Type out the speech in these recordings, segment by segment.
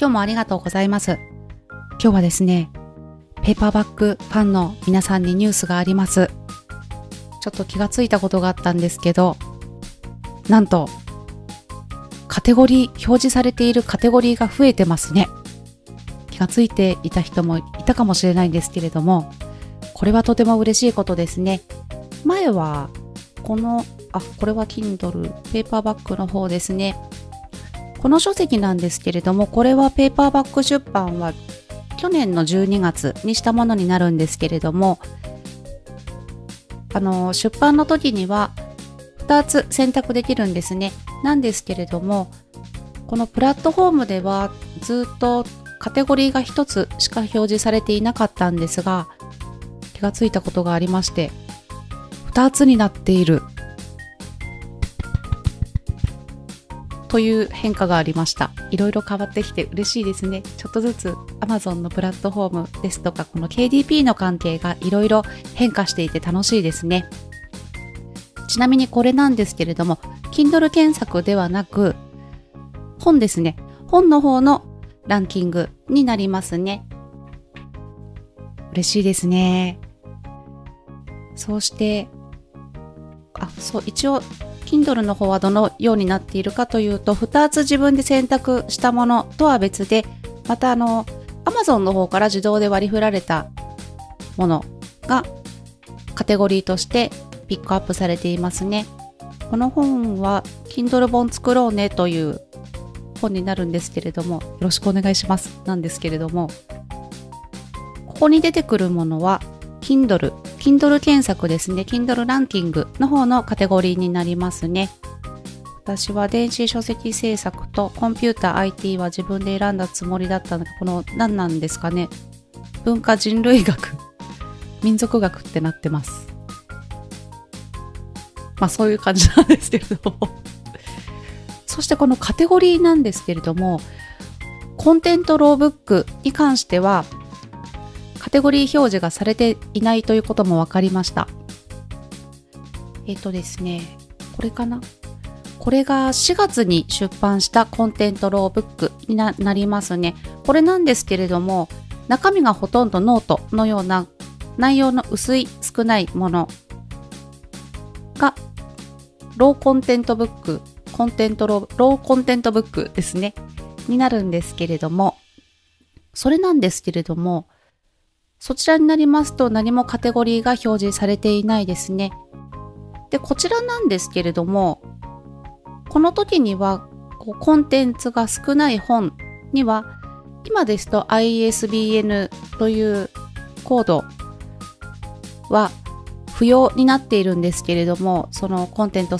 今日もありがとうございます。今日はですね、ペーパーバッグファンの皆さんにニュースがあります。ちょっと気がついたことがあったんですけど、なんと、カテゴリー、表示されているカテゴリーが増えてますね。気がついていた人もいたかもしれないんですけれども、これはとても嬉しいことですね。前は、この、あ、これは Kindle、ペーパーバッグの方ですね。この書籍なんですけれども、これはペーパーバッグ出版は去年の12月にしたものになるんですけれども、あの、出版の時には2つ選択できるんですね。なんですけれども、このプラットフォームではずっとカテゴリーが1つしか表示されていなかったんですが、気がついたことがありまして、2つになっているという変化がありました。いろいろ変わってきて嬉しいですね。ちょっとずつ Amazon のプラットフォームですとか、この KDP の関係がいろいろ変化していて楽しいですね。ちなみにこれなんですけれども、Kindle 検索ではなく、本ですね。本の方のランキングになりますね。嬉しいですね。そうして、あ、そう、一応 Kindle の方はどのようになっているかというと、2つ自分で選択したものとは別で、またあの、Amazon の方から自動で割り振られたものがカテゴリーとしてピックアップされていますね。この本は Kindle 本作ろうねという本になるんですけれども、よろしくお願いしますなんですけれども、ここに出てくるものは Kindle Kindle 検索ですね。Kindle ランキングの方のカテゴリーになりますね。私は電子書籍制作とコンピューター IT は自分で選んだつもりだったので、この何なんですかね。文化人類学、民族学ってなってます。まあそういう感じなんですけれどもそしてこのカテゴリーなんですけれども、コンテントローブックに関しては、カテゴリー表示がされていないということも分かりました。えっ、とですね、これかな？これが4月に出版した content low book になりますね。これなんですけれども、中身がほとんどノートのような内容の薄い少ないものが low content book、content low、low content book ですね、になるんですけれども、それなんですけれども、そちらになりますと何もカテゴリーが表示されていないですね。で、こちらなんですけれども、この時にはこうコンテンツが少ない本には、今ですと ISBN というコードは不要になっているんですけれども、そのコンテンツ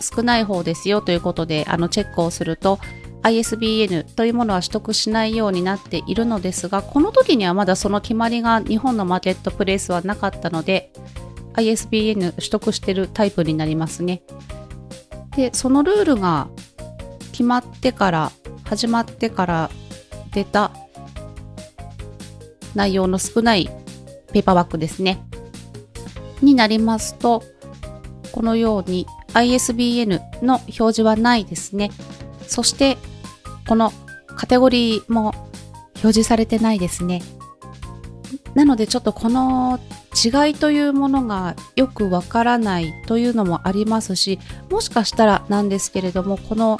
少ない方ですよということで、あのチェックをすると、ISBN というものは取得しないようになっているのですが、この時にはまだその決まりが日本のマーケットプレイスはなかったので、ISBN 取得してるタイプになりますね。で、そのルールが決まってから、始まってから出た内容の少ないペーパーバッグですね。になりますと、このように ISBN の表示はないですね。そしてこのカテゴリーも表示されてないですね。なのでちょっとこの違いというものがよくわからないというのもありますし、もしかしたらなんですけれども、この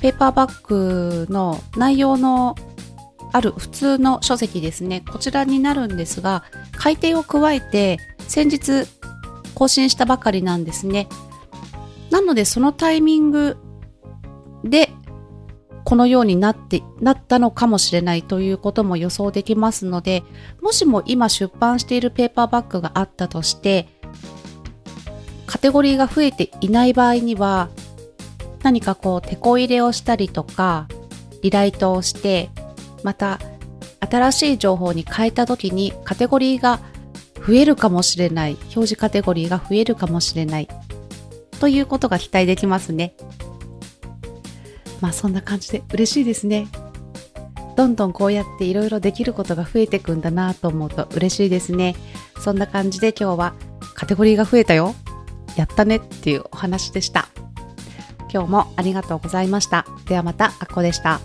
ペーパーバッグの内容のある普通の書籍ですね、こちらになるんですが、改訂を加えて先日更新したばかりなんですね。なのでそのタイミングでこのようになって、なったのかもしれないということも予想できますので、もしも今出版しているペーパーバッグがあったとして、カテゴリーが増えていない場合には、何かこう、手こ入れをしたりとか、リライトをして、また、新しい情報に変えた時にカテゴリーが増えるかもしれない、表示カテゴリーが増えるかもしれない、ということが期待できますね。まあそんな感じで嬉しいですね。どんどんこうやっていろいろできることが増えていくんだなと思うと嬉しいですね。そんな感じで今日はカテゴリーが増えたよ。やったねっていうお話でした。今日もありがとうございました。ではまた、あっこでした。